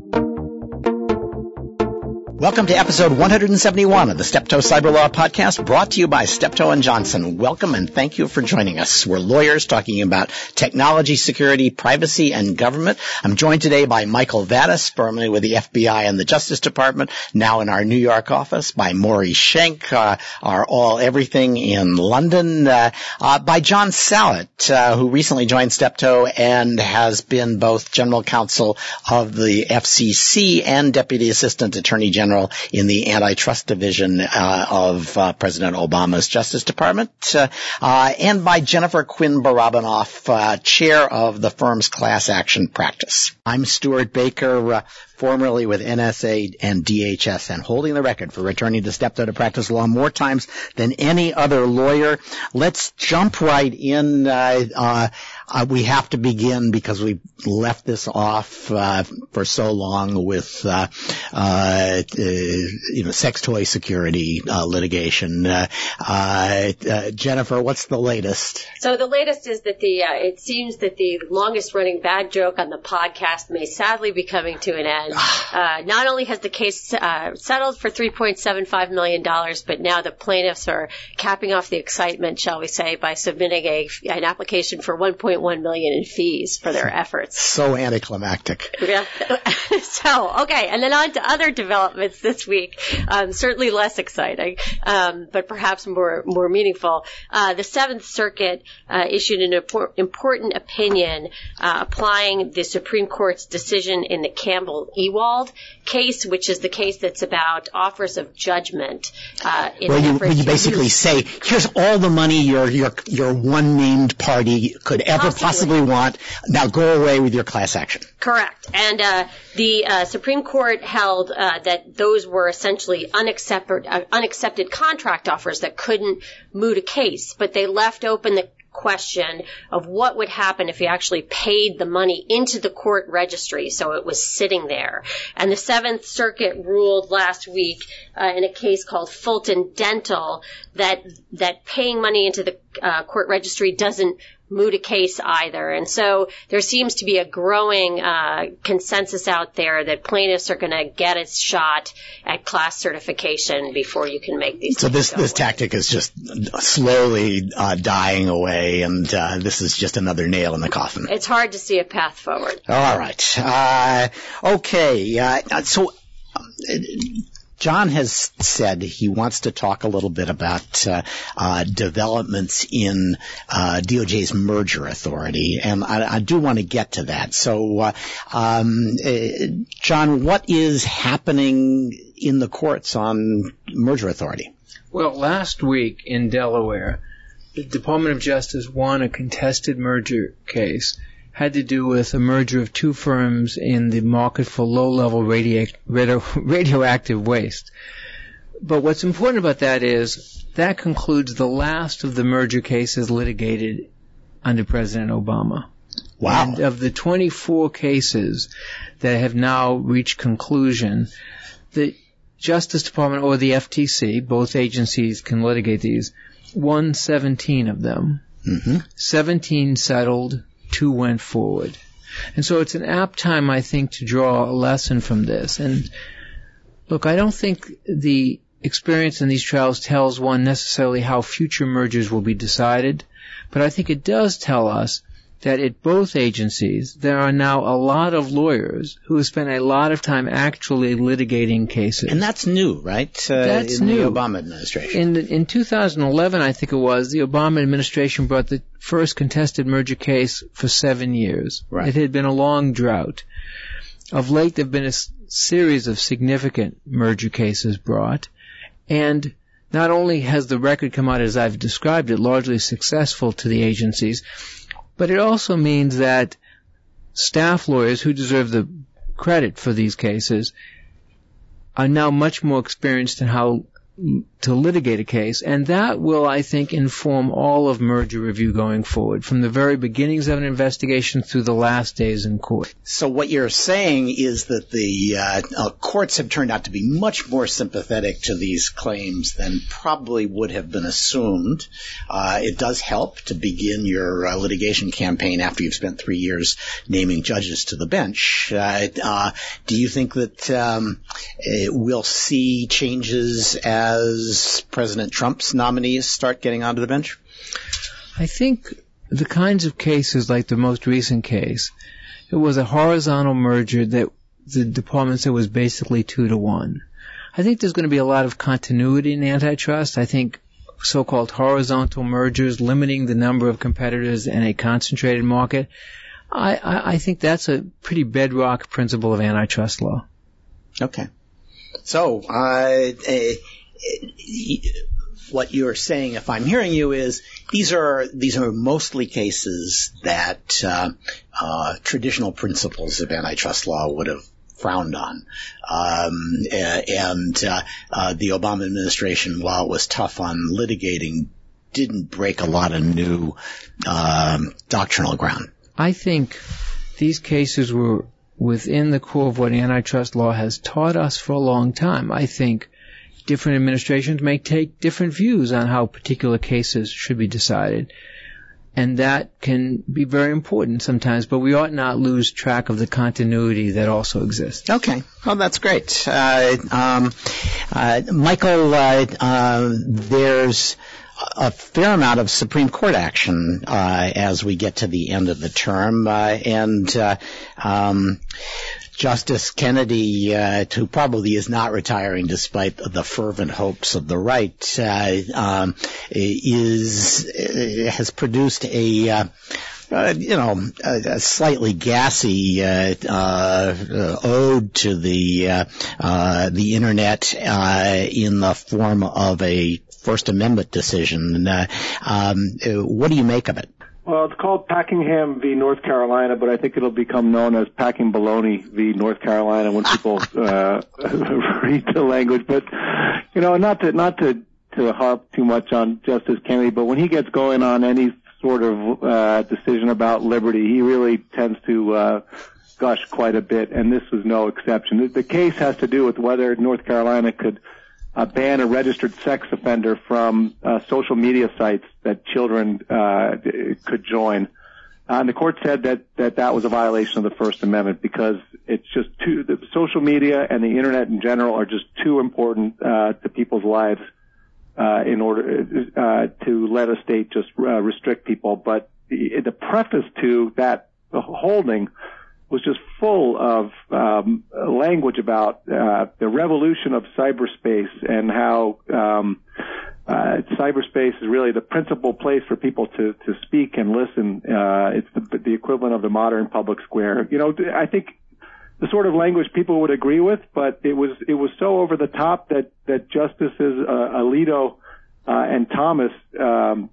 Thank you. Welcome to episode 171 of the Steptoe Cyber Law Podcast, brought to you by Steptoe and Johnson. Welcome and thank you for joining us. We're lawyers talking about technology, security, privacy, and government. I'm joined today by Michael Vatis, formerly with the FBI and the Justice Department, now in our New York office, by Maury Shenk, uh, our all everything in London, uh, uh, by Jon Sallet, uh, who recently joined Steptoe and has been both general counsel of the FCC and deputy assistant attorney general General in the Antitrust Division uh, of uh, President Obama's Justice Department, uh, uh and by Jennifer Quinn Barabanov, uh, chair of the firm's class action practice. I'm Stewart Baker, formerly with NSA and DHS, and holding the record for returning to Steptoe to practice law more times than any other lawyer. Let's jump right in. Uh, uh, uh, we have to begin because we left this off uh, for so long with uh, uh, you know sex toy security litigation. Jennifer, what's the latest? So the latest is that the it seems that the longest running bad joke on the podcast may sadly be coming to an end. Uh, not only has the case uh, settled for $3.75 million, but now the plaintiffs are capping off the excitement, shall we say, by submitting a, an application for $1.1 million in fees for their efforts. So anticlimactic. Yeah. so, okay. And then on to other developments this week. Um, certainly less exciting, um, but perhaps more, more meaningful. Uh, the Seventh Circuit uh, issued an important opinion uh, applying the Supreme Court's decision in the Campbell Ewald case, which is the case that's about offers of judgment. Uh, where you, where you basically say, here's all the money your your your one named party could ever Possibly. want. Now go away with your class action. Correct. And uh, the uh, Supreme Court held uh, that those were essentially unaccepted uh, unaccepted contract offers that couldn't moot a case, but they left open the question of what would happen if you actually paid the money into the court registry so it was sitting there. And the Seventh Circuit ruled last week uh, in a case called Fulton Dental that that paying money into the uh, court registry doesn't moot a case either. And so there seems to be a growing uh, consensus out there that plaintiffs are going to get a shot at class certification before you can make these. So this this away. tactic is just slowly uh, dying away, and uh, this is just another nail in the coffin. It's hard to see a path forward. All right. Uh, okay. Uh, so Jon has said he wants to talk a little bit about uh, uh, developments in uh, DOJ's merger authority, and I, I, do want to get to that. So, uh, um, uh, Jon, what is happening in the courts on merger authority? Well, last week in Delaware, the Department of Justice won a contested merger case had to do with a merger of two firms in the market for low-level radio, radio, radioactive waste. But what's important about that is that concludes the last of the merger cases litigated under President Obama. Wow. And of the 24 cases that have now reached conclusion, the Justice Department or the FTC, both agencies can litigate these, won 17 of them. Mm-hmm. 17 settled, two went forward. And so it's an apt time, I think, to draw a lesson from this. And look, I don't think the experience in these trials tells one necessarily how future mergers will be decided, but I think it does tell us that at both agencies there are now a lot of lawyers who have spent a lot of time actually litigating cases. And that's new, right? Uh, that's in new. the Obama administration. In, in 2011, I think it was, the Obama administration brought the first contested merger case for seven years. Right. It had been a long drought. Of late, there have been a s- series of significant merger cases brought, and not only has the record come out as I've described it, largely successful to the agencies, but it also means that staff lawyers who deserve the credit for these cases are now much more experienced in how to litigate a case, and that will, I think, inform all of merger review going forward, from the very beginnings of an investigation through the last days in court. So what you're saying is that the uh, uh, courts have turned out to be much more sympathetic to these claims than probably would have been assumed. Uh, it does help to begin your uh, litigation campaign after you've spent three years naming judges to the bench. Uh, uh, do you think that um, we'll see changes as President Trump's nominees start getting onto the bench? I think the kinds of cases like the most recent case, it was a horizontal merger that the department said was basically two to one. I think there's going to be a lot of continuity in antitrust. I think so-called horizontal mergers, limiting the number of competitors in a concentrated market, I, I, I think that's a pretty bedrock principle of antitrust law. Okay. So, uh, what you're saying, if I'm hearing you, is these are these are mostly cases that uh, uh, traditional principles of antitrust law would have frowned on, um, and uh, uh, the Obama administration, while it was tough on litigating, didn't break a lot of new um, doctrinal ground. I think these cases were within the core of what antitrust law has taught us for a long time. I think different administrations may take different views on how particular cases should be decided. And that can be very important sometimes, but we ought not lose track of the continuity that also exists. Okay. Well, that's great. Uh, um, uh, Michael, uh, uh there's a fair amount of Supreme Court action uh, as we get to the end of the term, uh, and uh, um, Justice Kennedy, uh, who probably is not retiring despite the fervent hopes of the right, uh, um, is uh, has produced a uh, you know, a, a slightly gassy uh, uh, ode to the uh, the internet uh, in the form of a First Amendment decision. Uh, um, what do you make of it? Well, it's called Packingham v. North Carolina, but I think it'll become known as Packing Baloney v. North Carolina when people uh, read the language. But you know, not to not to to harp too much on Justice Kennedy, but when he gets going on any sort of uh, decision about liberty, he really tends to uh, gush quite a bit, and this was no exception. The, the case has to do with whether North Carolina could uh, ban a registered sex offender from uh, social media sites that children uh, could join. Uh, and the court said that, that that was a violation of the First Amendment because it's just too, the social media and the internet in general are just too important uh, to people's lives uh, in order uh, to let a state just restrict people. But the, the preface to that holding was just full of um, language about uh, the revolution of cyberspace and how um, uh, cyberspace is really the principal place for people to to speak and listen. Uh, it's the, the equivalent of the modern public square. You know, I think the sort of language people would agree with, but it was it was so over the top that that Justices uh, Alito uh, and Thomas um,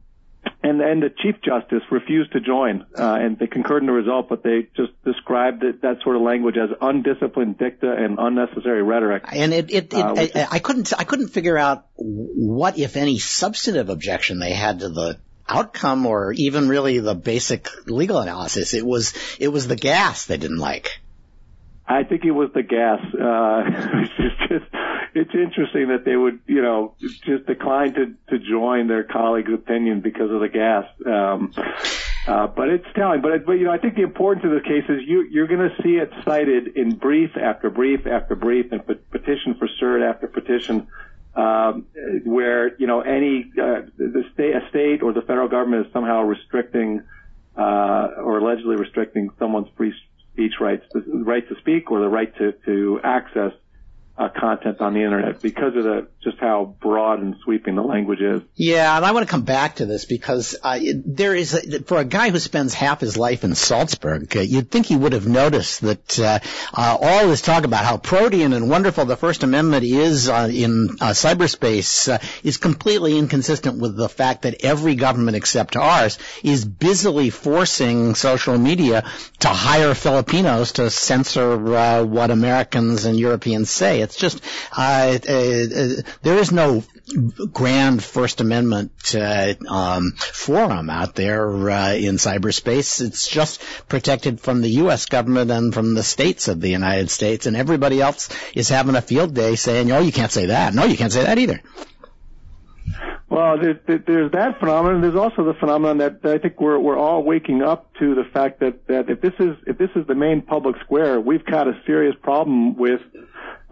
and and the Chief Justice refused to join, uh, and they concurred in the result, but they just described it, that sort of language as undisciplined dicta and unnecessary rhetoric. And it, it, it uh, I, I couldn't I couldn't figure out what, if any, substantive objection they had to the outcome or even really the basic legal analysis. It was it was the gas they didn't like. I think it was the gas. Uh, it's just, it's interesting that they would, you know, just decline to, to join their colleague's opinion because of the gas. Um, uh, but it's telling. But, but you know, I think the importance of this case is you you're going to see it cited in brief after brief after brief and petition for cert after petition, um, where you know any uh, the state a state or the federal government is somehow restricting uh, or allegedly restricting someone's free speech rights, the right to speak or the right to, to access uh, content on the internet because of the just how broad and sweeping the language is. Yeah, and I want to come back to this because uh, there is a, for a guy who spends half his life in Salzburg, uh, you'd think he would have noticed that uh, uh, all this talk about how protean and wonderful the First Amendment is uh, in cyberspace is completely inconsistent with the fact that every government except ours is busily forcing social media to hire Filipinos to censor what Americans and Europeans say It's just uh, there is no grand First Amendment uh, um, forum out there uh, in cyberspace. It's just protected from the U.S. government and from the states of the United States, and everybody else is having a field day saying, "Oh, you can't say that. No, you can't say that either." Well, there's that phenomenon. There's also the phenomenon that I think we're we're all waking up to the fact that that if this is if this is the main public square, we've got a serious problem with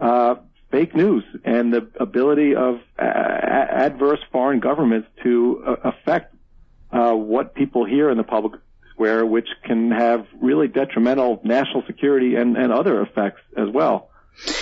uh, fake news and the ability of uh, adverse foreign governments to uh, affect uh, what people hear in the public square, which can have really detrimental national security and, and other effects as well.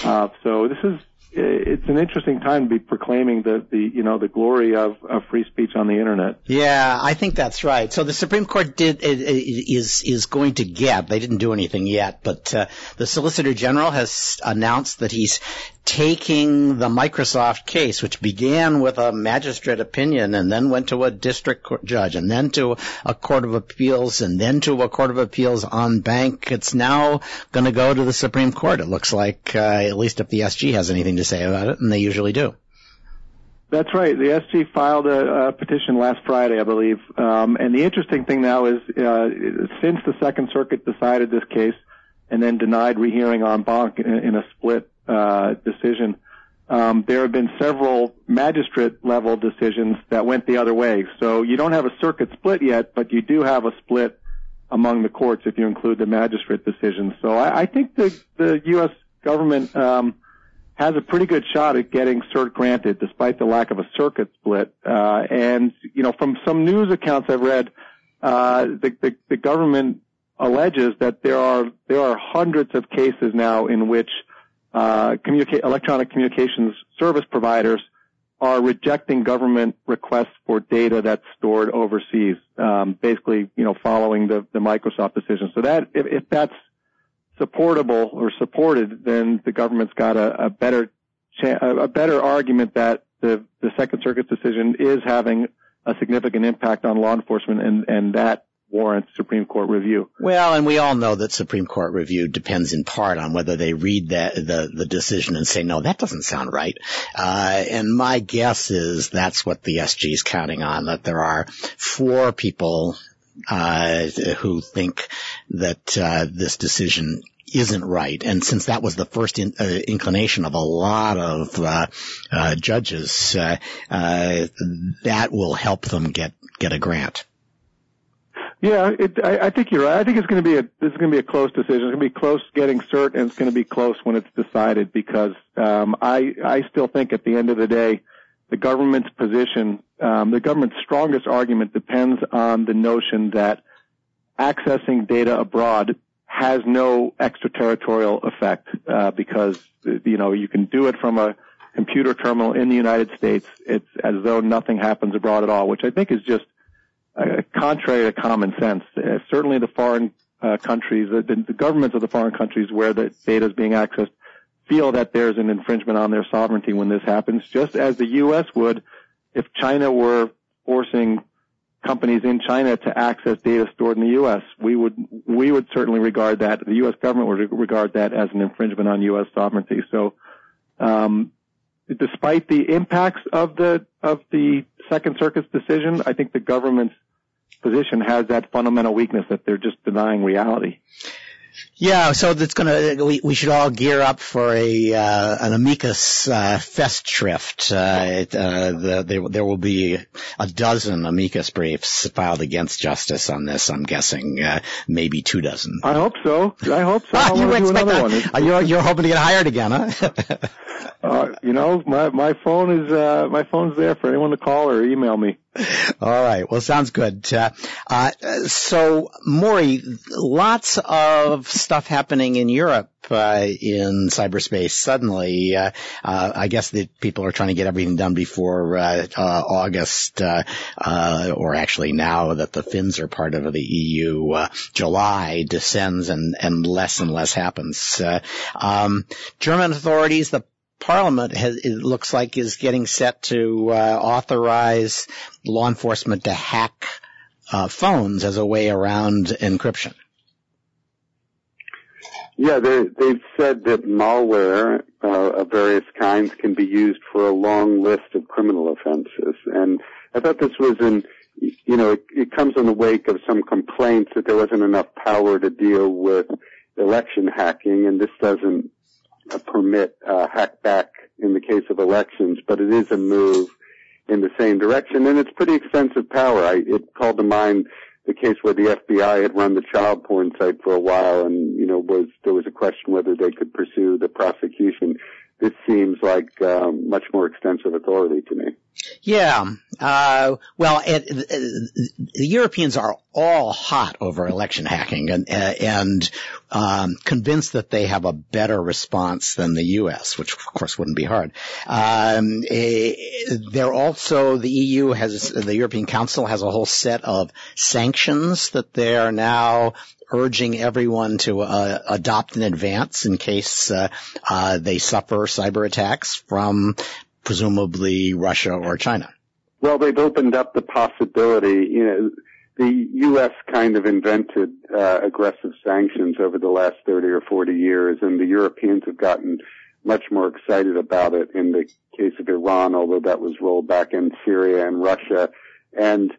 Uh, so this is it's an interesting time to be proclaiming the, the you know the glory of, of free speech on the internet. Yeah, I think that's right. So the Supreme Court did is is going to get. They didn't do anything yet, but uh, the Solicitor General has announced that he's taking the Microsoft case, which began with a magistrate opinion and then went to a district court judge and then to a court of appeals and then to a court of appeals en banc. It's now going to go to the Supreme Court. It looks like, uh, at least if the SG has anything to say about it, and they usually do. That's right. The SG filed a, a petition last Friday, I believe. Um, and the interesting thing now is, uh, since the Second Circuit decided this case and then denied rehearing en banc in, in a split uh, decision. Um, there have been several magistrate level decisions that went the other way. So you don't have a circuit split yet, but you do have a split among the courts if you include the magistrate decisions. So I, I think the the U.S. government um, has a pretty good shot at getting cert granted, despite the lack of a circuit split. Uh, and you know, from some news accounts I've read, uh, the, the the government alleges that there are there are hundreds of cases now in which electronic communications service providers are rejecting government requests for data that's stored overseas, um, basically, you know, following the, the Microsoft decision. So that, if, if, that's supportable or supported, then the government's got a, a better, cha- a better argument that the, the Second Circuit's decision is having a significant impact on law enforcement and, and that warrants Supreme Court review. Well, and we all know that Supreme Court review depends in part on whether they read that the the decision and say, no, that doesn't sound right. Uh, and my guess is that's what the SG is counting on. That there are four people uh, who think that uh, this decision isn't right. And since that was the first in, uh, inclination of a lot of uh, uh, judges, uh, uh, that will help them get get a grant. Yeah, it, I, I think you're right. I think it's going to be a this is going to be a close decision. It's going to be close getting cert, and it's going to be close when it's decided because um, I I still think at the end of the day, the government's position, um, the government's strongest argument depends on the notion that accessing data abroad has no extraterritorial effect uh, because you know you can do it from a computer terminal in the United States. It's as though nothing happens abroad at all, which I think is just contrary to common sense. Uh, certainly the foreign uh, countries, the, governments of the foreign countries where the data is being accessed feel that there's an infringement on their sovereignty when this happens, just as the U.S. would if China were forcing companies in China to access data stored in the U.S. We would we would certainly regard that the U.S. government would regard that as an infringement on U.S. sovereignty. So, um, despite the impacts of the of the Second Circuit's decision, I think the government's position has that fundamental weakness that they're just denying reality. Yeah, so that's gonna we, we should all gear up for a uh, an amicus uh, festschrift. Uh, it, uh, the, there, there will be a dozen amicus briefs filed against justice on this. I'm guessing uh, maybe two dozen. I hope so. I hope so. I you expect that? You're, you're hoping to get hired again, huh? uh, you know, my my phone is uh, my phone's there for anyone to call or email me. All right. Well, sounds good. Uh, uh, so, Maury, lots of stuff happening in Europe uh, in cyberspace. Suddenly, uh, uh, I guess that people are trying to get everything done before uh, August, or actually now that the Finns are part of the EU, July descends and and less and less happens. Um, German authorities, the Parliament has, it looks like is getting set to uh, authorize law enforcement to hack uh, phones as a way around encryption. Yeah, they've said that malware uh, of various kinds can be used for a long list of criminal offenses. And I thought this was in, you know, it, it comes in the wake of some complaints that there wasn't enough power to deal with election hacking, and this doesn't permit uh, hackback in the case of elections, but it is a move in the same direction, and it's pretty extensive power. I, it called to mind the case where the FBI had run the child porn site for a while, and you know was there was a question whether they could pursue the prosecution. This seems like um, much more extensive authority to me. Yeah. Uh, well, it, it, the Europeans are all hot over election hacking and, and um, convinced that they have a better response than the U.S., which of course wouldn't be hard. Um, eh, they're also the EU has the European Council has a whole set of sanctions that they are now urging everyone to uh, adopt in advance in case uh, uh, they suffer cyber attacks from presumably Russia or China. Well, they've opened up the possibility. You know, the U.S. kind of invented uh, aggressive sanctions over the last 30 or 40 years, and the Europeans have gotten much more excited about it in the case of Iran, although that was rolled back in Syria and Russia. And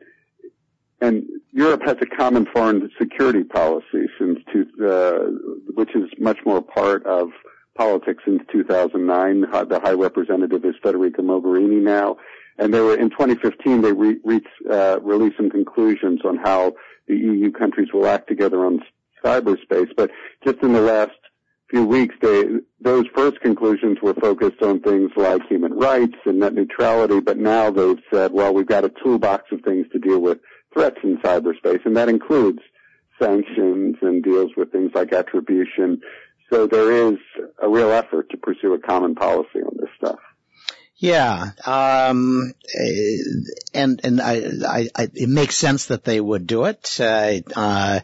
and Europe has a common foreign security policy since uh, which is much more part of politics since 2009. The High Representative is Federica Mogherini now, and they were in 2015 they re- reached, uh, released some conclusions on how the EU countries will act together on cyberspace. But just in the last few weeks, they, those first conclusions were focused on things like human rights and net neutrality. But now they've said, well, we've got a toolbox of things to deal with threats in cyberspace, and that includes sanctions and deals with things like attribution. So there is a real effort to pursue a common policy on this stuff. Yeah, um, and and I, I, I, it makes sense that they would do it. Uh, uh,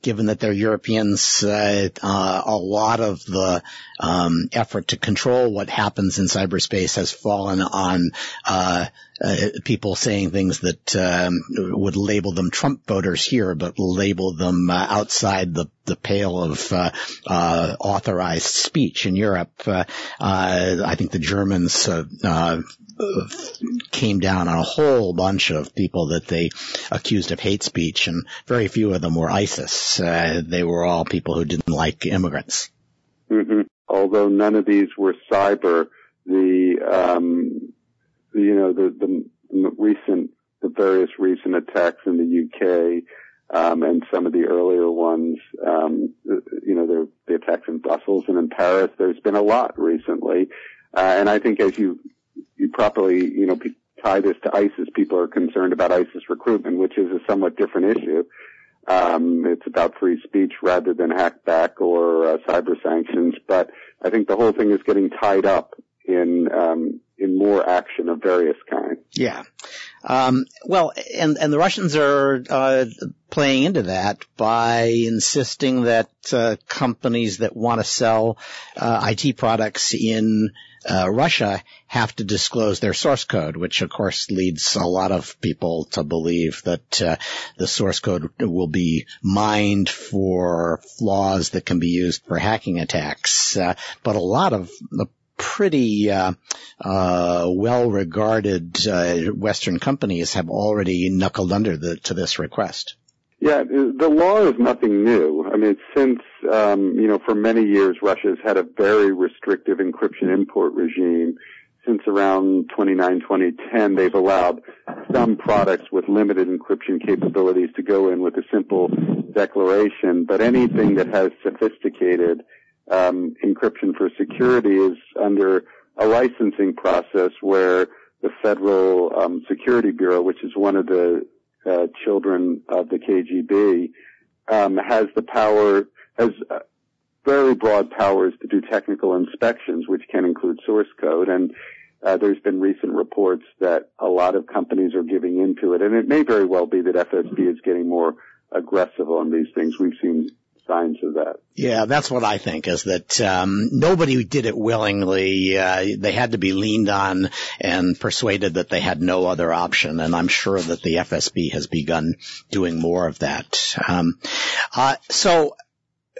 given that they're Europeans, uh, uh, a lot of the um, effort to control what happens in cyberspace has fallen on uh, uh, people saying things that um, would label them Trump voters here, but label them uh, outside the the pale of uh, authorized speech in Europe. I think the Germans came down on a whole bunch of people that they accused of hate speech, and very few of them were ISIS. Uh, they were all people who didn't like immigrants. Mm-hmm. Although none of these were cyber, the um, you know the, the recent the various recent attacks in the UK um, and some of the earlier ones, um, you know, the, the attacks in Brussels and in Paris. There's been a lot recently, uh, and I think as you you properly, you know, tie this to ISIS, people are concerned about ISIS recruitment, which is a somewhat different issue. Um, it's about free speech rather than hackback or uh, cyber sanctions. But I think the whole thing is getting tied up in um, in more action of various kinds. Yeah. Um, well, and and the Russians are uh, playing into that by insisting that uh, companies that want to sell uh, IT products in uh, Russia have to disclose their source code, which of course leads a lot of people to believe that uh, the source code will be mined for flaws that can be used for hacking attacks. Uh, but a lot of the pretty uh, uh, well-regarded uh, Western companies have already knuckled under the, to this request. Yeah, the law is nothing new. I mean, since, um, you know, for many years, Russia's had a very restrictive encryption import regime. Since around 2009, 2010, they've allowed some products with limited encryption capabilities to go in with a simple declaration, but anything that has sophisticated um, encryption for security is under a licensing process where the Federal um, Security Bureau, which is one of the uh, children of the KGB, um, has the power, has uh, very broad powers to do technical inspections, which can include source code. And uh, there's been recent reports that a lot of companies are giving into it, and it may very well be that FSB is getting more aggressive on these things. We've seen signs of that. Yeah, that's what I think is that um, nobody did it willingly. Uh, they had to be leaned on and persuaded that they had no other option. And I'm sure that the FSB has begun doing more of that. Um, uh, so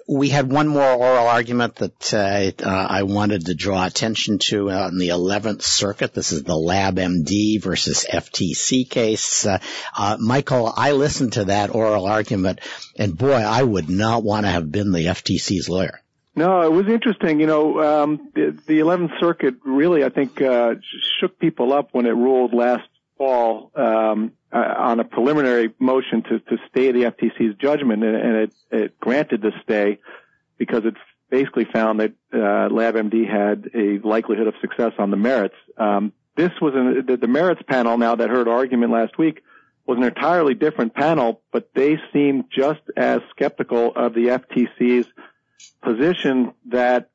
we had one more oral argument that uh, I wanted to draw attention to on the 11th Circuit. This is the LabMD versus FTC case. Uh, uh, Michael, I listened to that oral argument, and boy, I would not want to have been the FTC's lawyer. No, it was interesting. You know, um, the, the 11th Circuit really, I think, uh, shook people up when it ruled last fall um, uh, on a preliminary motion to, to stay the FTC's judgment, and, and it, it granted the stay because it basically found that uh, LabMD had a likelihood of success on the merits. Um, this was an, the, the merits panel now that heard argument last week was an entirely different panel, but they seemed just as skeptical of the FTC's position that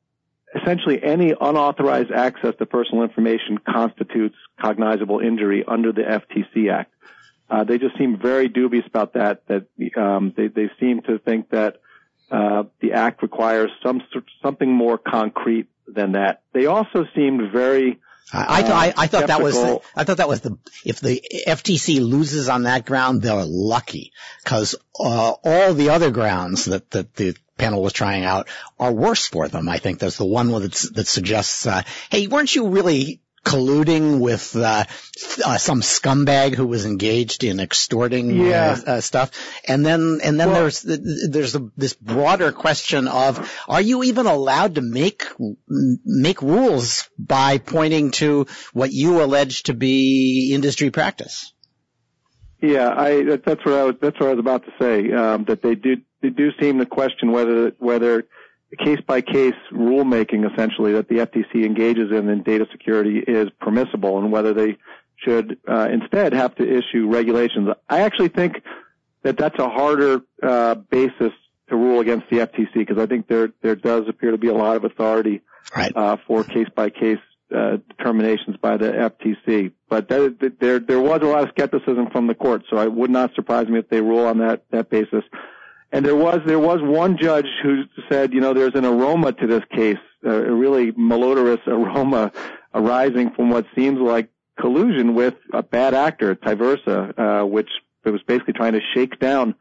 essentially any unauthorized access to personal information constitutes cognizable injury under the FTC Act. Uh, they just seem very dubious about that. That um, they they seem to think that uh, the act requires some something more concrete than that. They also seemed very I, uh, I, I, thought that was the, I thought that was the if the FTC loses on that ground they're lucky because uh, all the other grounds that that the panel was trying out are worse for them. I think there's the one that that suggests, uh, hey, weren't you really colluding with uh, uh, some scumbag who was engaged in extorting yeah. uh, uh stuff, and then and then well, there's there's a, this broader question of are you even allowed to make make rules by pointing to what you allege to be industry practice? Yeah, I that's what I was that's what I was about to say. Um, that they do they do seem to question whether whether case by case rulemaking essentially that the FTC engages in in data security is permissible and whether they should uh, instead have to issue regulations. I actually think that that's a harder uh, basis to rule against the FTC because I think there there does appear to be a lot of authority right. uh, for case by case determinations by the FTC. But there, there there was a lot of skepticism from the court, so it would not surprise me if they rule on that that basis. And there was there was one judge who said, you know, there's an aroma to this case, a really malodorous aroma arising from what seems like collusion with a bad actor, Tiversa, uh, which was basically trying to shake down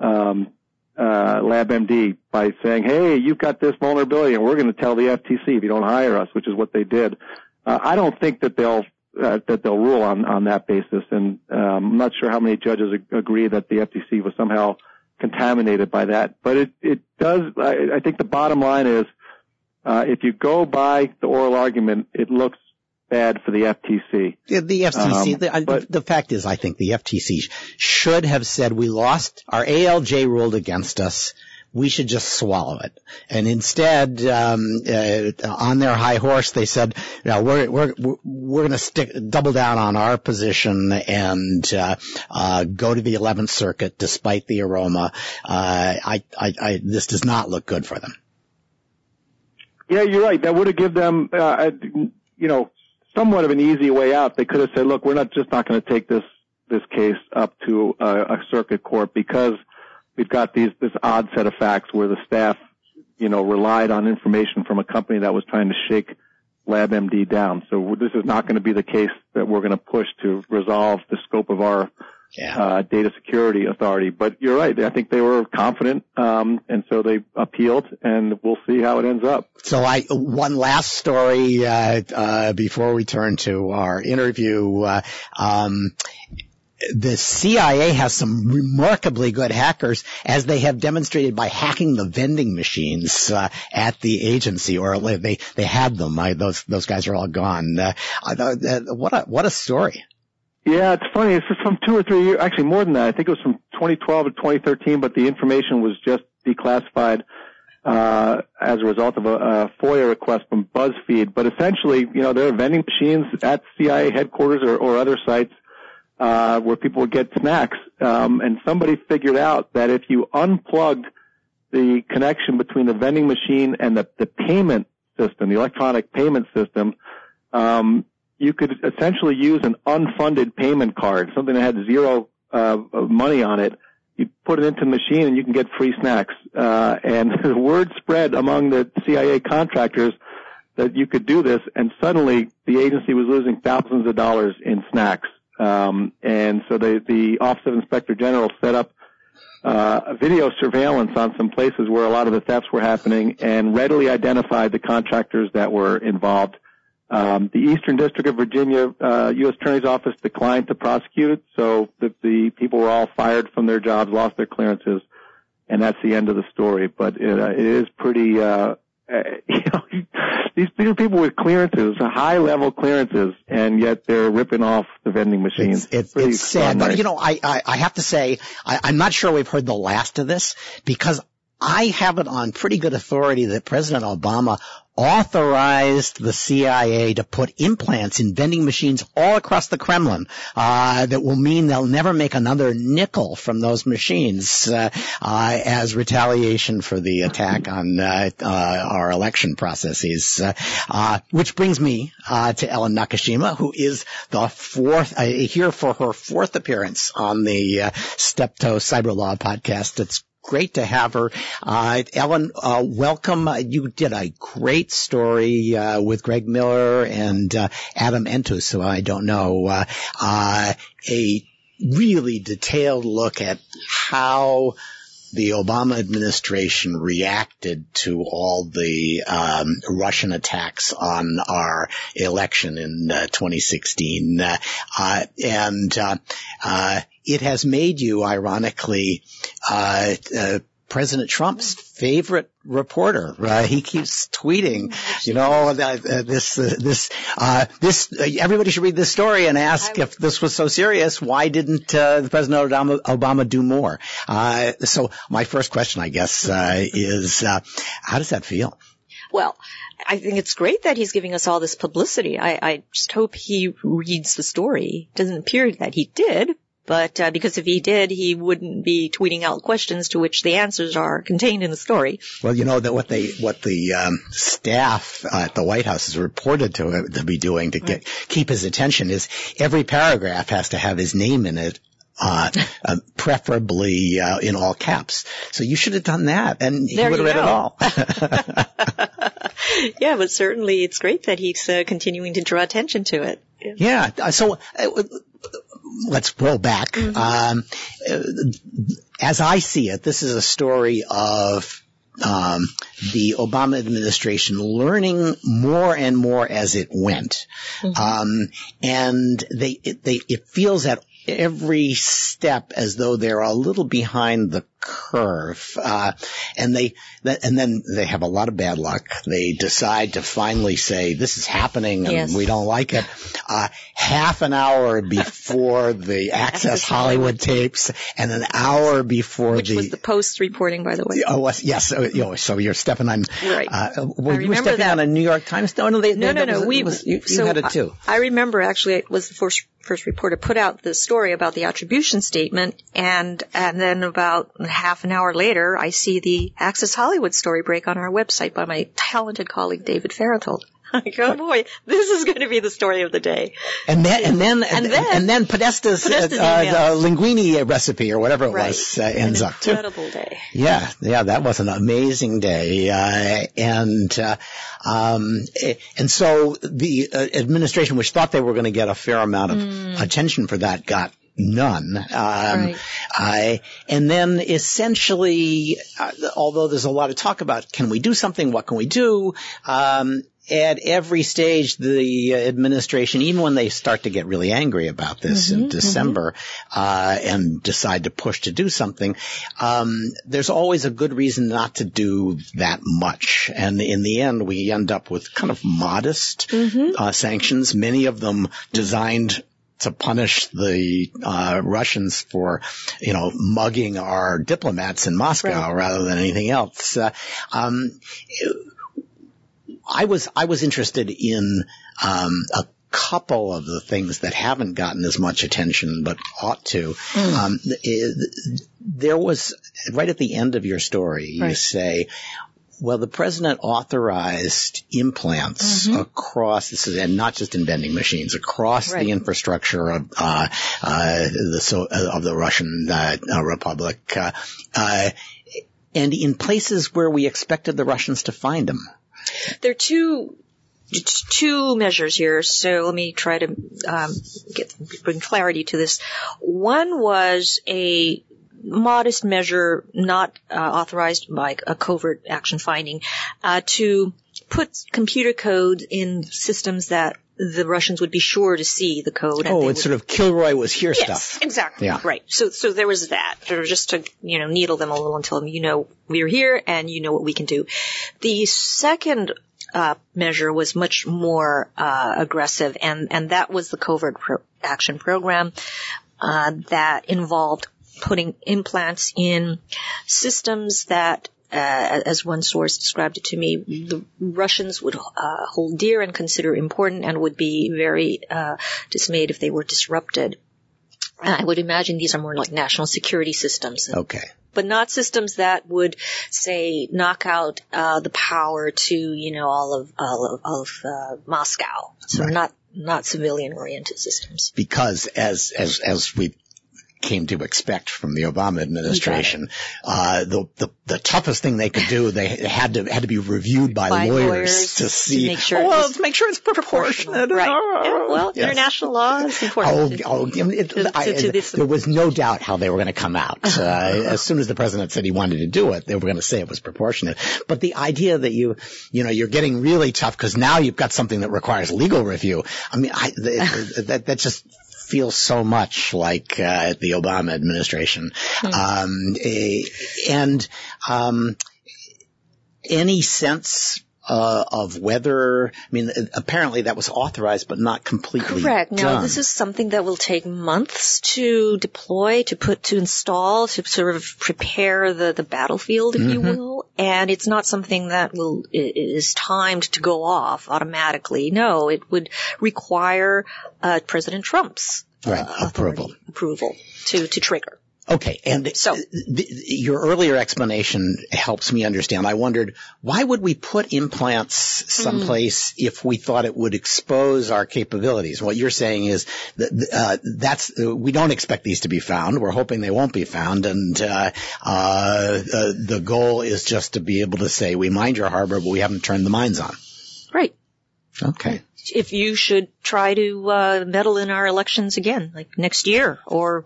um, uh, LabMD by saying, "Hey, you've got this vulnerability, and we're going to tell the FTC if you don't hire us," which is what they did. Uh, I don't think that they'll uh, that they'll rule on on that basis, and um, I'm not sure how many judges ag- agree that the FTC was somehow contaminated by that. But it, it does, I, I think the bottom line is, uh, if you go by the oral argument, it looks bad for the FTC. The, the FTC, um, the, but, the, fact is, I think the FTC should have said we lost, our ALJ ruled against us we should just swallow it. And instead, um, uh, on their high horse, they said, "No, we're we're we're going to stick double down on our position and uh, uh, go to the 11th Circuit despite the aroma." Uh, I, I, I, this does not look good for them. Yeah, you're right. That would have given them, uh, you know, somewhat of an easy way out. They could have said, "Look, we're not just not going to take this this case up to a, a circuit court because." We've got these this odd set of facts where the staff, you know, relied on information from a company that was trying to shake LabMD down. So this is not going to be the case that we're going to push to resolve the scope of our yeah. uh, data security authority. But you're right. I think they were confident, um, and so they appealed, and we'll see how it ends up. So I one last story uh, uh, before we turn to our interview. Uh, um, the CIA has some remarkably good hackers, as they have demonstrated by hacking the vending machines uh, at the agency, or they they had them. I, those those guys are all gone. Uh, uh, what a what a story! Yeah, it's funny. It's from two or three years, actually more than that. I think it was from 2012 to 2013, but the information was just declassified uh, as a result of a, a FOIA request from BuzzFeed. But essentially, you know, there are vending machines at CIA headquarters or, or other sites uh, where people would get snacks. Um, and somebody figured out that if you unplugged the connection between the vending machine and the, the payment system, the electronic payment system, um, you could essentially use an unfunded payment card, something that had zero uh, money on it. You put it into the machine and you can get free snacks. Uh, and the word spread among the CIA contractors that you could do this, and suddenly the agency was losing thousands of dollars in snacks. Um, and so the, the Office of Inspector General set up uh, video surveillance on some places where a lot of the thefts were happening and readily identified the contractors that were involved. Um, the Eastern District of Virginia uh, U.S. Attorney's Office declined to prosecute so the, the people were all fired from their jobs, lost their clearances, and that's the end of the story. But it, uh, it is pretty, uh, Uh, you know, these, these are people with clearances, high level clearances, and yet they're ripping off the vending machines. It's, it's, it's sad, but you know, I, I, I have to say, I, I'm not sure we've heard the last of this because I have it on pretty good authority that President Obama authorized the CIA to put implants in vending machines all across the Kremlin uh, that will mean they'll never make another nickel from those machines uh, uh, as retaliation for the attack on uh, uh, our election processes. Uh, which brings me to Ellen Nakashima, who is the fourth here for her fourth appearance on the Steptoe Cyber Law podcast. It's great to have her. Uh, Ellen, uh, welcome. Uh, you did a great story uh, with Greg Miller and uh, Adam Entous, who I don't know. Uh, a really detailed look at how the Obama administration reacted to all the um, Russian attacks on our election in uh, 2016, uh, uh, and it has made you, ironically, uh, uh, President Trump's favorite reporter. He keeps tweeting, you know, uh, this, uh, this, uh, this, everybody should read this story and ask if this was so serious, why didn't, uh, President Obama, Obama do more? so my first question, I guess, is, how does that feel? Well, I think it's great that he's giving us all this publicity. I, I just hope he reads the story. It doesn't appear that he did, but uh, because if he did, he wouldn't be tweeting out questions to which the answers are contained in the story. Well, you know that what they what the um, staff at the White House is reported to to be doing to get keep his attention is every paragraph has to have his name in it uh, uh, preferably uh, in all caps. So you should have done that, and he would have read it all. yeah, but certainly it's great that he's uh, continuing to draw attention to it. Yeah. yeah uh, so uh, let's roll back. Mm-hmm. Um, as I see it, this is a story of um, the Obama administration learning more and more as it went, mm-hmm. um, and they it, they it feels at every step as though they're a little behind the curve. Uh, and they, and then they have a lot of bad luck. They decide to finally say, this is happening and yes. we don't like it. Uh, half an hour before the Access Hollywood tapes and an hour before Which the. was the Post reporting, by the way. Oh, yes. So, you know, so you're stepping on. Right. Uh, well, you were stepping that. on a New York Times? No, no, they, no, no, no. Was, we, was, you, you had it too. I, I remember actually it was the first first reporter put out the story about the attribution statement and and then about half an hour later I see the Access Hollywood story break on our website by my talented colleague David Fahrenthold. Like, oh boy, this is going to be the story of the day. And then, and then, and, then, and then Podesta's, Podesta's uh, uh, linguine recipe or whatever it right. was uh, ends An up too. Incredible day. Yeah, yeah, that was an amazing day, uh, and uh, um, and so the uh, administration, which thought they were going to get a fair amount of mm. attention for that, got none. Um, right. I, and then essentially, uh, although there's a lot of talk about can we do something, what can we do, um, at every stage, the administration, even when they start to get really angry about this mm-hmm, in December mm-hmm. uh, and decide to push to do something, um, there's always a good reason not to do that much. And in the end, we end up with kind of modest mm-hmm. uh, sanctions, many of them designed to punish the uh, Russians for, you know, mugging our diplomats in Moscow right. rather than anything else. Uh, um, I was I was interested in um, a couple of the things that haven't gotten as much attention but ought to. Mm. Um, there was right at the end of your story, you right. say. Well, the president authorized implants mm-hmm. across this is, and not just in vending machines, across right. the infrastructure of uh, uh, the so, uh, of the Russian uh, uh, Republic, uh, and in places where we expected the Russians to find them. There are two two measures here, so let me try to um, get bring clarity to this. One was a modest measure, not uh, authorized by a covert action finding, uh, to put computer code in systems that the Russians would be sure to see the code. oh, it's sort of Kilroy was here yes, stuff. exactly. Yeah. Right. So, so there was that. Was just to, you know, needle them a little until you know we're here and you know what we can do. The second uh, measure was much more uh, aggressive, and and that was the covert pro- action program uh, that involved putting implants in systems that. Uh, as one source described it to me, the Russians would uh, hold dear and consider important, and would be very uh, dismayed if they were disrupted. I would imagine these are more like national security systems Okay. but not systems that would say knock out uh, the power to you know all of all of, of uh, Moscow. So Right. not not civilian oriented systems. because as as as we came to expect from the Obama administration, uh, the, the the toughest thing they could do they had to had to be reviewed by, By lawyers, lawyers to to see make sure oh, it well, was to make sure it's proportionate. Right. Yeah, well, Yes. international law is Oh, important. oh, it, To- to- I- to this- there was no doubt how they were going to come out. Uh, as soon as the president said he wanted to do it, they were going to say it was proportionate. But the idea that you, you know, you're getting really tough because now you've got something that requires legal review. I mean, I, that that just feels so much like uh, the Obama administration. Um, eh, and um, any sense uh, of whether, I mean, apparently that was authorized but not completely Correct. Now, this is something that will take months to deploy, to put, to install, to sort of prepare the, the battlefield, if you Mm-hmm. will. And it's not something that will, is timed to go off automatically. No, it would require, uh, President Trump's Right, uh, approval. approval to, to trigger. Okay, and So- your earlier explanation helps me understand. I wondered why would we put implants someplace if we thought it would expose our capabilities? What you're saying is that uh, that's uh, we don't expect these to be found. We're hoping they won't be found, and uh, uh, uh, the goal is just to be able to say we mined your harbor, but we haven't turned the mines on. Right. Okay. If you should try to, uh, meddle in our elections again, like next year, or,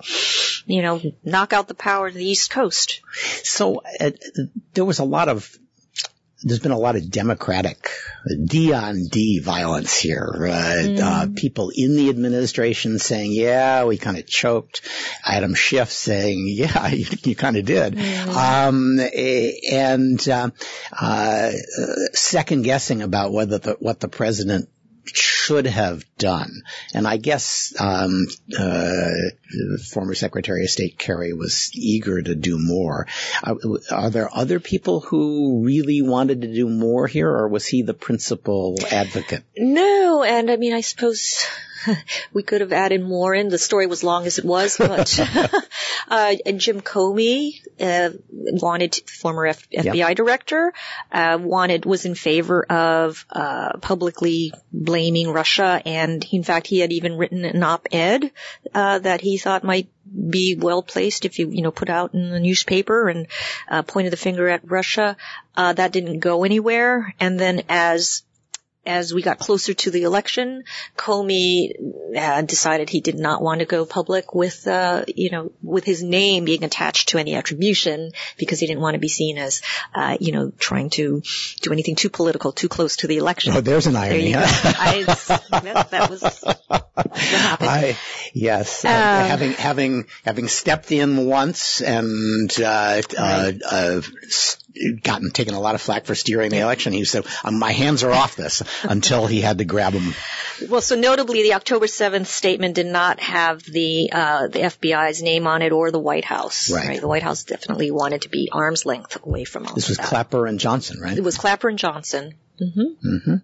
you know, knock out the power of the East Coast. So uh, there was a lot of there's been a lot of democratic D on D violence here. Uh, uh, people in the administration saying, "Yeah, we kind of choked." Adam Schiff saying, "Yeah, you, you kind of did," um, eh, and uh, uh, second guessing about whether the, what the president should have done. And I guess um, uh, former Secretary of State Kerry was eager to do more. Uh, are there other people who really wanted to do more here, or was he the principal advocate? No, and I mean, I suppose we could have added more in. The story was long as it was, but uh, Jim Comey uh, wanted former F- FBI director uh, wanted was in favor of uh, publicly blaming Russia, and in fact, he had even written an op-ed uh, that he thought might be well placed if you you know put out in the newspaper and uh, pointed the finger at Russia. Uh, that didn't go anywhere, and then as as we got closer to the election, Comey uh, decided he did not want to go public with, uh, you know, with his name being attached to any attribution because he didn't want to be seen as, uh, you know, trying to do anything too political, too close to the election. Oh, there's an there irony. go. I, that, that was. I, yes, uh, Um, having having having stepped in once and uh, uh, uh, s- gotten taken a lot of flack for steering the election, he said, um, "My hands are off this." Until he had to grab him. Well, so notably, the October 7th statement did not have the uh, the FBI's name on it or the White House. Right. The White House definitely wanted to be arm's length away from all This was that. Clapper and Johnson, right? It was Clapper and Johnson. Mm hmm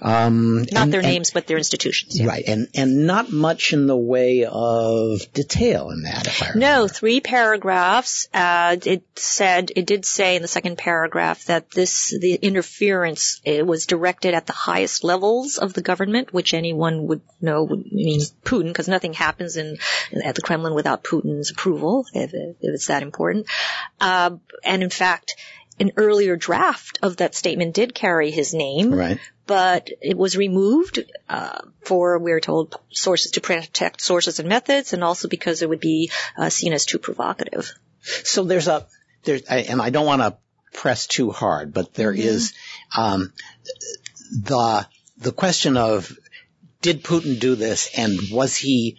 Um, Not and- their and- names, but their institutions. yeah. Right, and and not much in the way of detail in that. If I. No, three paragraphs. Uh, it said, it did say in the second paragraph that this, the interference it was directed at the highest levels of the government, which anyone would know would mean Putin, because nothing happens in, at the Kremlin without Putin's approval, if, if it's that important. Uh, and in fact, an earlier draft of that statement did carry his name Right. But it was removed uh, for, we're told, sources to protect sources and methods, and also because it would be uh, seen as too provocative. So there's a there's and I don't want to press too hard, but there Mm-hmm. is um, the the question of did Putin do this and was he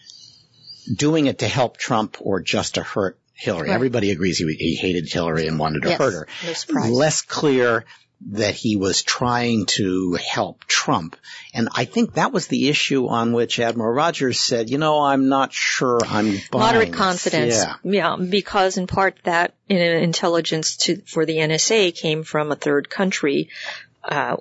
doing it to help Trump or just to hurt Hillary? Right. Everybody agrees he, he hated Hillary and wanted to Yes, hurt her. no. Less clear that he was trying to help Trump. And I think that was the issue on which Admiral Rogers said, you know, I'm not sure I'm Moderate this." confidence. Yeah. because in part that intelligence to, for the NSA came from a third country. Uh,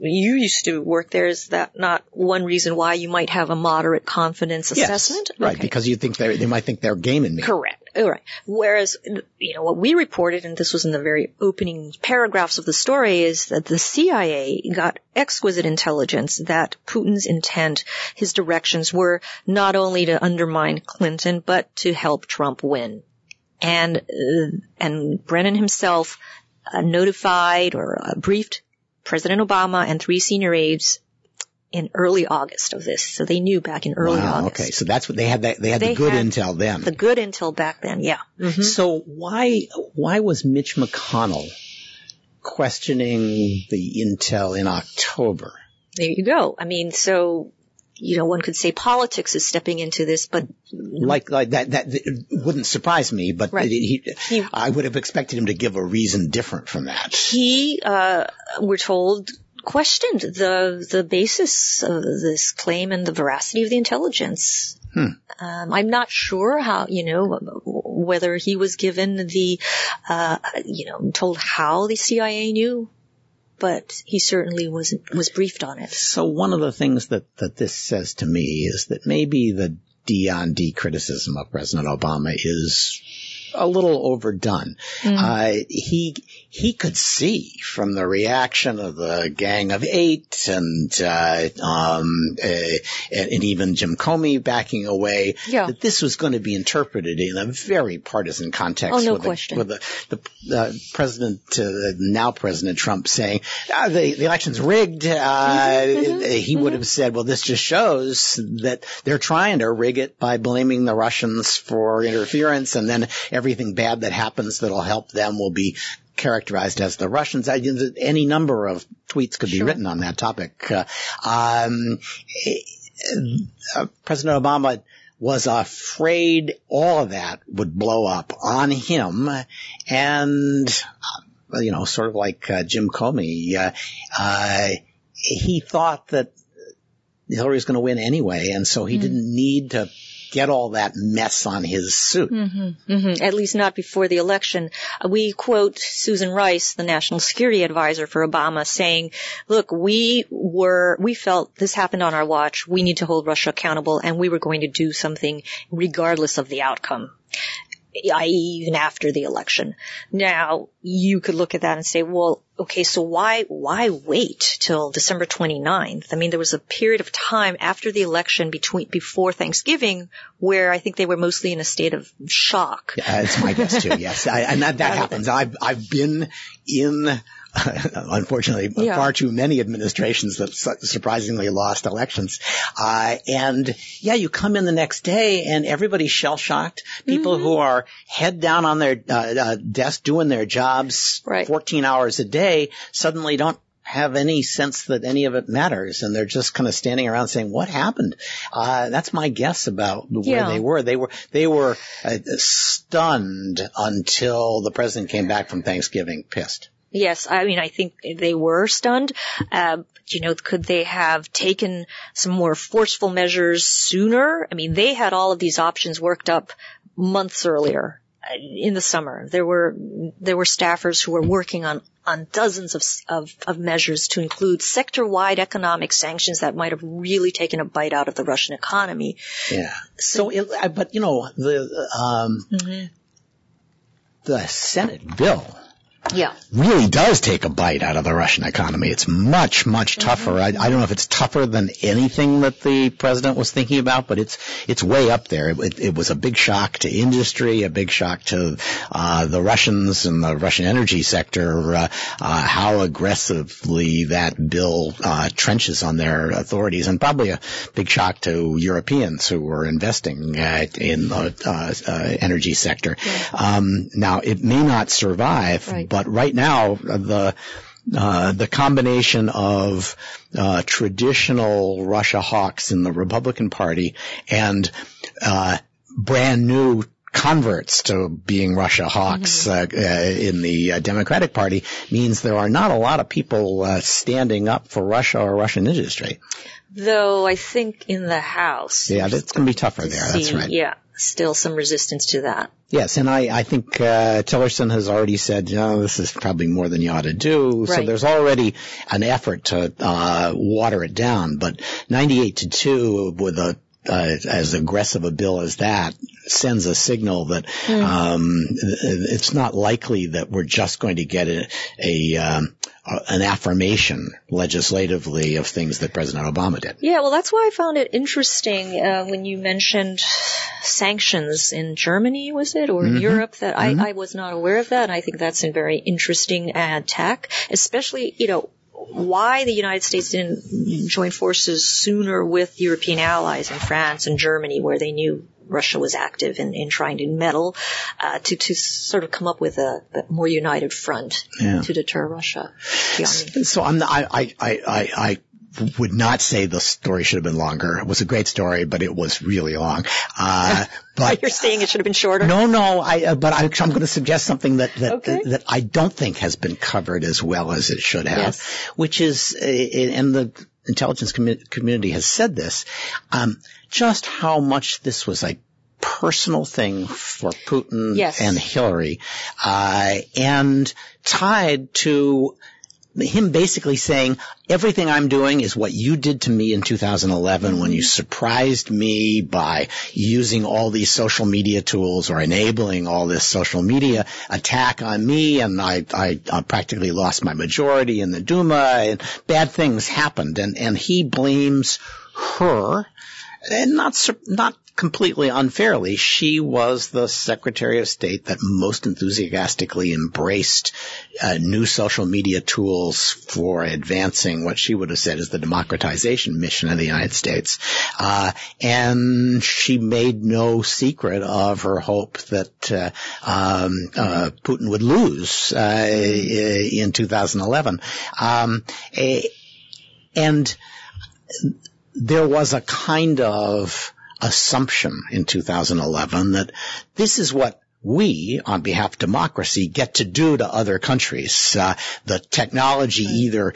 you used to work there. Is that not one reason why you might have a moderate confidence assessment? Yes? Right, Okay. because you think they they might think they're gaming me. Correct. All right. Whereas, you know, what we reported, and this was in the very opening paragraphs of the story, is that the CIA got exquisite intelligence that Putin's intent, his directions were not only to undermine Clinton, but to help Trump win. And, uh, and Brennan himself uh, notified or uh, briefed President Obama and three senior aides in early August of this. So they knew back in early wow, August. okay, so that's what they had. That, they had They the good had intel then. The good intel back then, yeah. Mhm. So why why was Mitch McConnell questioning the intel in October? There you go. I mean, so, you know, one could say politics is stepping into this, but Like like that that wouldn't surprise me, but Right. he, He- I would have expected him to give a reason different from that. he, uh, we're told, questioned the, the basis of this claim and the veracity of the intelligence. Hmm. Um, I'm not sure how, you know, whether he was given the, uh, you know, told how the CIA knew, but he certainly was, was briefed on it. So one of the things that that this says to me is that maybe the D on D criticism of President Obama is a little overdone. Uh, he he could see from the reaction of the Gang of Eight and uh, um, uh, and, even Jim Comey backing away Yeah. that this was going to be interpreted in a very partisan context. Oh, no with the- question. with the, the uh, president, uh, now President Trump saying ah, the the election's rigged. Uh, he would have said, "Well, this just shows that they're trying to rig it by blaming the Russians for interference, and then everything bad that happens that'll help them will be." Characterized as the Russians. I, any number of tweets could be written on that topic. Uh, um, uh, President Obama was afraid all of that would blow up on him and, uh, you know, sort of like uh, Jim Comey, uh, uh, he thought that Hillary was going to win anyway, and so he didn't need to get all that mess on his suit. Mhm, At least not before the election. Uh, We quote Susan Rice, the national security advisor for Obama, saying, look, we were, we felt this happened on our watch. We need to hold Russia accountable and we were going to do something regardless of the outcome. i.e. even after the election. Now, you could look at that and say, well, okay, so why, why wait till December 29th? I mean, there was a period of time after the election between, before Thanksgiving where I think they were mostly in a state of shock. It's my guess too. Yes, I, and that, that um, happens. I've I've been in. unfortunately, Yeah. far too many administrations that surprisingly lost elections. Uh, and yeah, you come in the next day and everybody's shell shocked. People Mm-hmm. who are head down on their uh, uh, desk doing their jobs Right. 14 hours a day suddenly don't have any sense that any of it matters and they're just kind of standing around saying what happened uh that's my guess about where Yeah. they were they were they were uh, stunned until the president came back from thanksgiving pissed Yes, I mean, I think they were stunned. Uh, you know, could they have taken some more forceful measures sooner? I mean, they had all of these options worked up months earlier uh, in the summer. There were there were staffers who were working on on dozens of of, of measures to include sector-wide economic sanctions that might have really taken a bite out of the Russian economy. yeah so it, but you know the um the senate bill Yeah. really does take a bite out of the Russian economy. It's much, much tougher. I, I don't know if it's tougher than anything that the president was thinking about, but it's it's way up there. It, it, was a big shock to industry, a big shock to uh, the Russians and the Russian energy sector. Uh, uh, how aggressively that bill uh, trenches on their authorities, and probably a big shock to Europeans who were investing uh, in the uh, energy sector. Um, now, it may not survive, Right. But right now the uh, the combination of uh, traditional Russia hawks in the Republican Party and uh, brand new converts to being Russia hawks uh, uh, in the uh, Democratic Party means there are not a lot of people uh, standing up for Russia or Russian industry. Though I think in the House. Yeah, that's going to be tougher there. That's right. Yeah, still some resistance to that. Yes, and I, I think uh, Tillerson has already said, you know, this is probably more than you ought to do. So there's already an effort to uh, water it down. But 98 to 2 with a uh, as aggressive a bill as that sends a signal that um, it's not likely that we're just going to get a, a um, an affirmation legislatively of things that President Obama did. Yeah, well, that's why I found it interesting uh, when you mentioned sanctions in Germany, was it, or in Europe? That I, I was not aware of that. And I think that's a very interesting uh, tack, especially you know why the United States didn't join forces sooner with European allies in France and Germany, where they knew. Russia was active in, in trying to meddle, uh, to, to sort of come up with a, a more united front Yeah. to deter Russia. So I'm not, I, I, I, I would not say the story should have been longer. It was a great story, but it was really long. Uh, but You're saying it should have been shorter? no, no, I, uh, but I, I'm going to suggest something that, that, Okay. that, I don't think has been covered as well as it should have, Yes. which is, uh, and the intelligence commu- community has said this, um, just how much this was a personal thing for Putin Yes. and Hillary, uh, and tied to him basically saying everything I'm doing is what you did to me in 2011 when you mm-hmm. surprised me by using all these social media tools or enabling all this social media attack on me and I, I, I practically lost my majority in the Duma and bad things happened. And, and he blames her and not not completely unfairly, she was the Secretary of State that most enthusiastically embraced uh, new social media tools for advancing what she would have said is the democratization mission of the United States. Uh, and she made no secret of her hope that uh, um, uh, Putin would lose uh, in 2011. Um, and there was a kind of assumption in 2011 that this is what we, on behalf of democracy, get to do to other countries. Uh, the technology either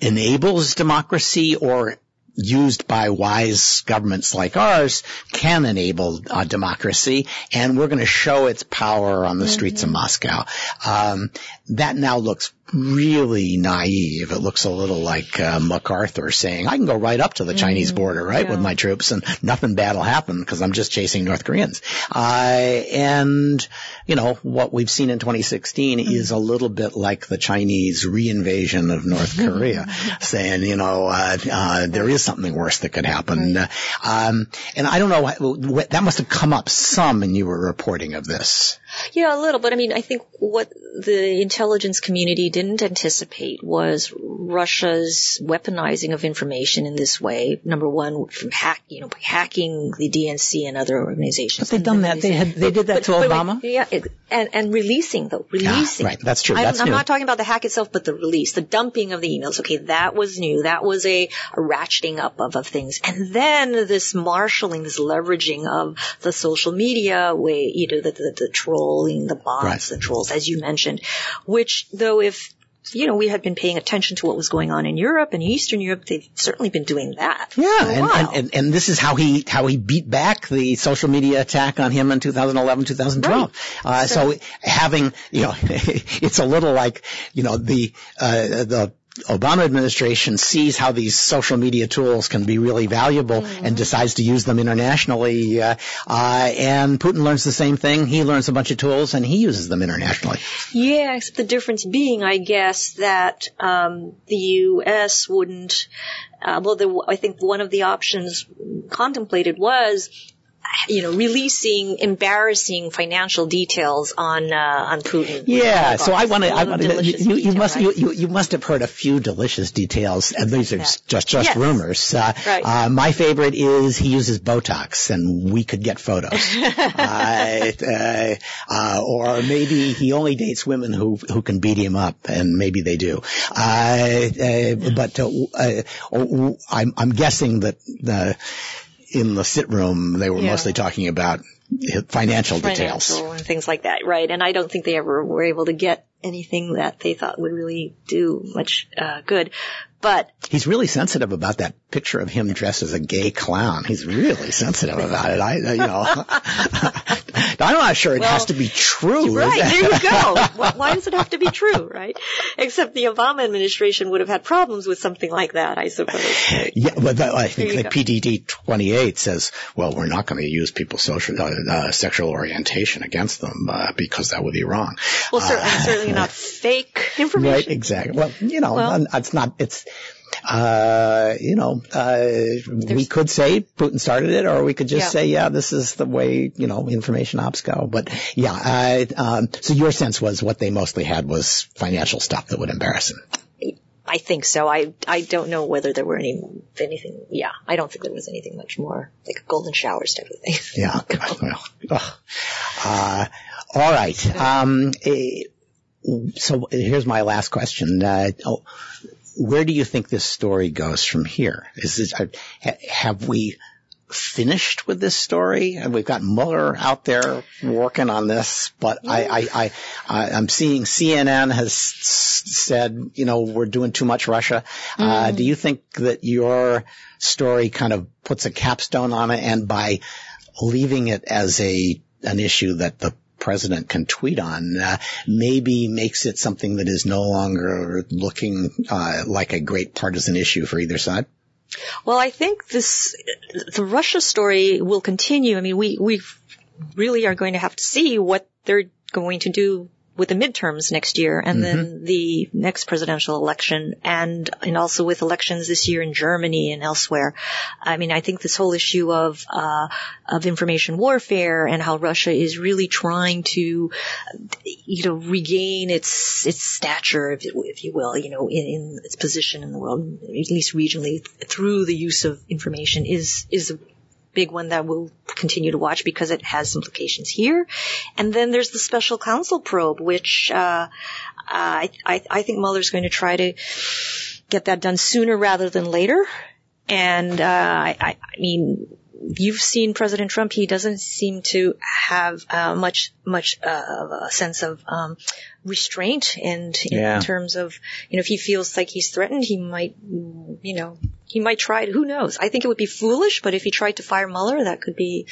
enables democracy or used by wise governments like ours can enable uh, democracy and we're going to show its power on the streets of Moscow. Um, that now looks really naive. It looks a little like uh, MacArthur saying, I can go right up to the Chinese border, right, with my troops and nothing bad will happen because I'm just chasing North Koreans. Uh, and, you know, what we've seen in 2016 is a little bit like the Chinese reinvasion of North Korea saying, you know, uh, uh, there is something worse that could happen. Uh, Um, and I don't know, that must have come up some in your reporting of this. Yeah, a little, but I mean, I think what the intelligence community didn't anticipate was Russia's weaponizing of information in this way. Number one, from hack, you know, by hacking the DNC and other organizations. But they've done that. They had, they did that to But- but- Obama. yeah, it, and and releasing though, ah, releasing. right, that's true, I'm, that's I'm not talking about the hack itself, but the release, the dumping of the emails. Okay, that was new. That was a, a ratcheting up of, of things, and then this marshaling, this leveraging of the social media way, you know, the the, the trolling, the bots, Right. the trolls, as you mentioned, which though if you know, we had been paying attention to what was going on in Europe and Eastern Europe. They've certainly been doing that. Yeah, and, and, and, and this is how he how he beat back the social media attack on him in 2011, 2012. Uh, so, having you know, it's a little like you know the uh, the Obama administration sees how these social media tools can be really valuable mm-hmm. and decides to use them internationally. Uh, uh, and Putin learns the same thing. He learns a bunch of tools and he uses them internationally. Yeah, the difference being, I guess, that um, the U.S. wouldn't. Uh, well, the, I think one of the options contemplated was you know, releasing embarrassing financial details on uh, on Putin. Yeah, so I want to. I want to. You, you must. Right? You, you must have heard a few delicious details, and these are yeah. just just yes. rumors. Uh, right. Uh, my favorite is he uses Botox, and we could get photos. Uh, uh, uh, or maybe he only dates women who who can beat him up, and maybe they do. but I'm I'm guessing that the in the sit room, they were yeah. mostly talking about financial, financial details and things like that, right? And I don't think they ever were able to get anything that they thought would really do much uh, good. But he's really sensitive about that picture of him dressed as a gay clown. He's really sensitive about it. I, you know, I'm not sure it well, has to be true. Right there, you go. Why does it have to be true, right? Except the Obama administration would have had problems with something like that, I suppose. Yeah, but I think the PDD 28 says, well, we're not going to use people's social uh, uh, sexual orientation against them uh, because that would be wrong. Well, certainly, uh, certainly not fake information. Right, exactly. Well, you know, well, it's not. It's uh, you know, uh, we could say Putin started it, or we could just yeah. say, yeah, this is the way, you know, information ops go. But yeah, I, um, so your sense was what they mostly had was financial stuff that would embarrass him. I think so. I I don't know whether there were any anything. Yeah, I don't think there was anything much more like a golden showers type of thing. Yeah. well, uh, all right. Um, eh, so here's my last question. Uh, oh, where do you think this story goes from here? Is this, uh, have we finished with this story? And we've got Mueller out there working on this, but I, I, I, I'm seeing CNN has said, you know, we're doing too much Russia. Mm. Uh, do you think that your story kind of puts a capstone on it and by leaving it as a, an issue that the president can tweet on uh, maybe makes it something that is no longer looking uh, like a great partisan issue for either side? Well, I think this the Russia story will continue. I mean, we we really are going to have to see what they're going to do with the midterms next year and mm-hmm. then the next presidential election and and also with elections this year in Germany and elsewhere. I mean, I think this whole issue of uh, of information warfare and how Russia is really trying to you know regain its its stature, if, if you will, you know, in, in, its position in the world, at least regionally, through the use of information is is big one that we'll continue to watch because it has implications here. And then there's the special counsel probe, which uh, I, I, I think Mueller's going to try to get that done sooner rather than later. And uh, I, I mean, you've seen President Trump. He doesn't seem to have uh, much much uh, a sense of um, restraint, and in yeah. terms of you know, if he feels like he's threatened, he might you know he might try to. Who knows? I think it would be foolish, but if he tried to fire Mueller, that could be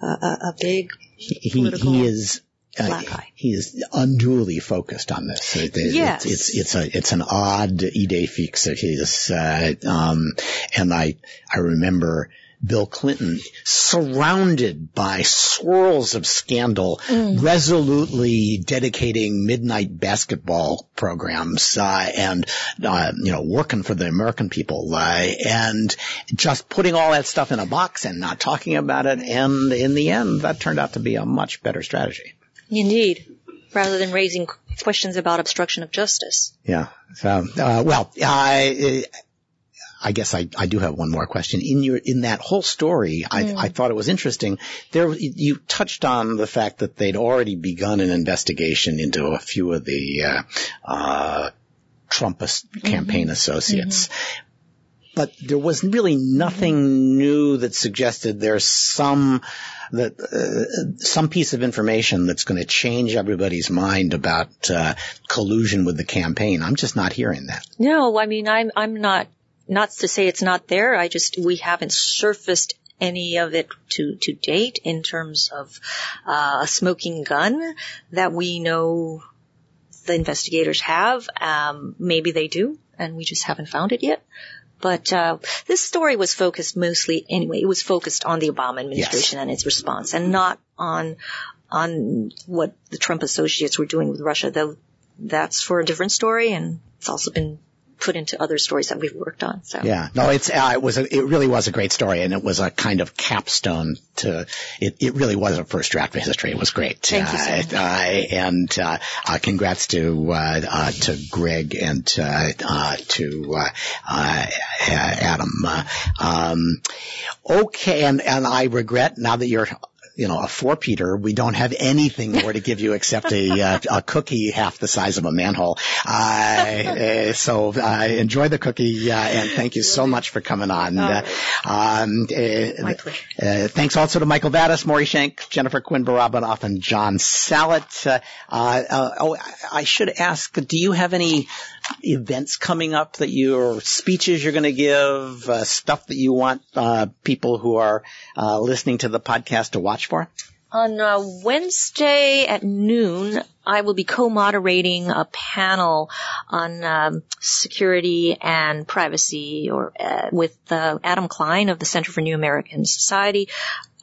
a, a, big he, he is. Uh, he is unduly focused on this. It, yes. It's, it's, it's a, it's an odd idée fixe of his, uh, um, and I, I remember Bill Clinton, surrounded by swirls of scandal, mm. resolutely dedicating midnight basketball programs uh, and uh, you know working for the American people uh, and just putting all that stuff in a box and not talking about it. And in the end, that turned out to be a much better strategy. Indeed rather than raising questions about obstruction of justice. Yeah. So, uh, well, I, I guess I, I do have one more question. In your in that whole story, I, mm. I thought it was interesting. There, you touched on the fact that they'd already begun an investigation into a few of the uh, uh, Trump mm-hmm. campaign associates. Mm-hmm. But there was really nothing mm-hmm. new that suggested there's some that uh, some piece of information that's going to change everybody's mind about uh, collusion with the campaign. I'm just not hearing that. No, I mean I'm I'm not not to say it's not there. I just, we haven't surfaced any of it to, to date in terms of uh, a smoking gun that we know the investigators have. Um, maybe they do. and we just haven't found it yet. But uh, this story was focused mostly, anyway, it was focused on the Obama administration yes. and its response, and not on on what the Trump associates were doing with Russia. Though that's for a different story, and it's also been put into other stories that we've worked on. So yeah, no, it's uh, it was a, it really was a great story, and it was a kind of capstone to it. It really was a first draft of history. It was great. Thank you, so uh, and uh, uh, congrats to uh, uh, to Greg and to Adam. Um, okay, and and I regret now that you're you know, a four Peter, we don't have anything more to give you except a, uh, a cookie half the size of a manhole. Uh, uh so uh, enjoy the cookie uh, and thank you so much for coming on. Um, My pleasure. thanks also to Michael Vatis, Maury Shenk, Jennifer Quinn Barabanov, and Jon Sallet. oh, I should ask, do you have any events coming up that you or speeches you're going to give, uh, stuff that you want uh, people who are uh, listening to the podcast to watch On uh, Wednesday at noon, I will be co-moderating a panel on um, security and privacy, or uh, with uh, Adam Klein of the Center for New American Society,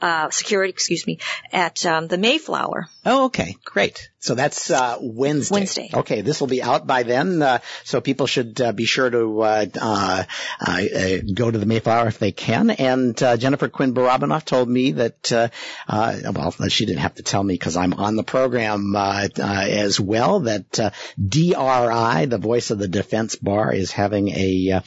uh, security, excuse me, at um, the Mayflower. Oh, okay, great. So that's uh, Wednesday. Wednesday. Okay, this will be out by then, uh, so people should uh, be sure to uh, uh, uh, go to the Mayflower if they can. And Jennifer Quinn Barabanov told me that, well, she didn't have to tell me because I'm on the program as well. That DRI, the Voice of the Defense Bar, is having a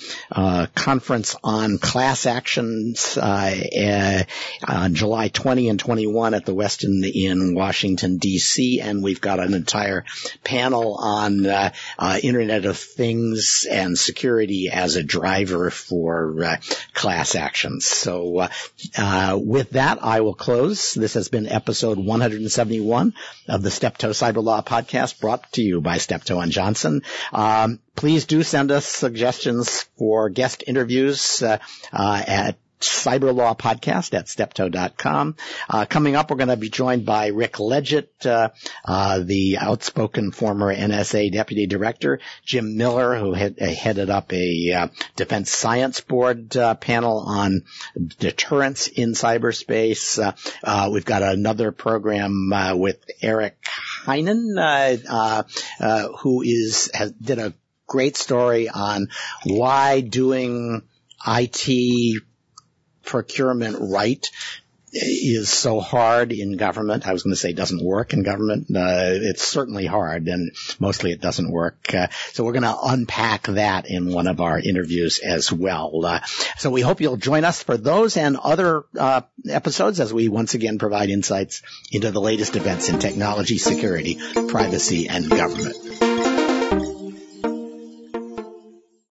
conference on class actions on July 20 and 21 at the Westin in Washington D.C. and we've got an entire panel on uh, uh, Internet of Things and security as a driver for uh, class actions. So uh, uh, with that, I will close. This has been episode 171 of the Steptoe Cyber Law Podcast, brought to you by Steptoe and Johnson. Um, please do send us suggestions for guest interviews uh, at cyber law podcast at steptoe.com. Uh, coming up, we're going to be joined by Rick Ledgett, uh, uh, the outspoken former NSA deputy director, Jim Miller, who had, uh, headed up a uh, defense science board uh, panel on deterrence in cyberspace. we've got another program with Eric Heinen, who is has, did a great story on why doing IT procurement right is so hard in government. I was going to say doesn't work in government. Uh, it's certainly hard, and mostly it doesn't work. Uh, so we're going to unpack that in one of our interviews as well. Uh, so we hope you'll join us for those and other uh, episodes as we once again provide insights into the latest events in technology, security, privacy, and government.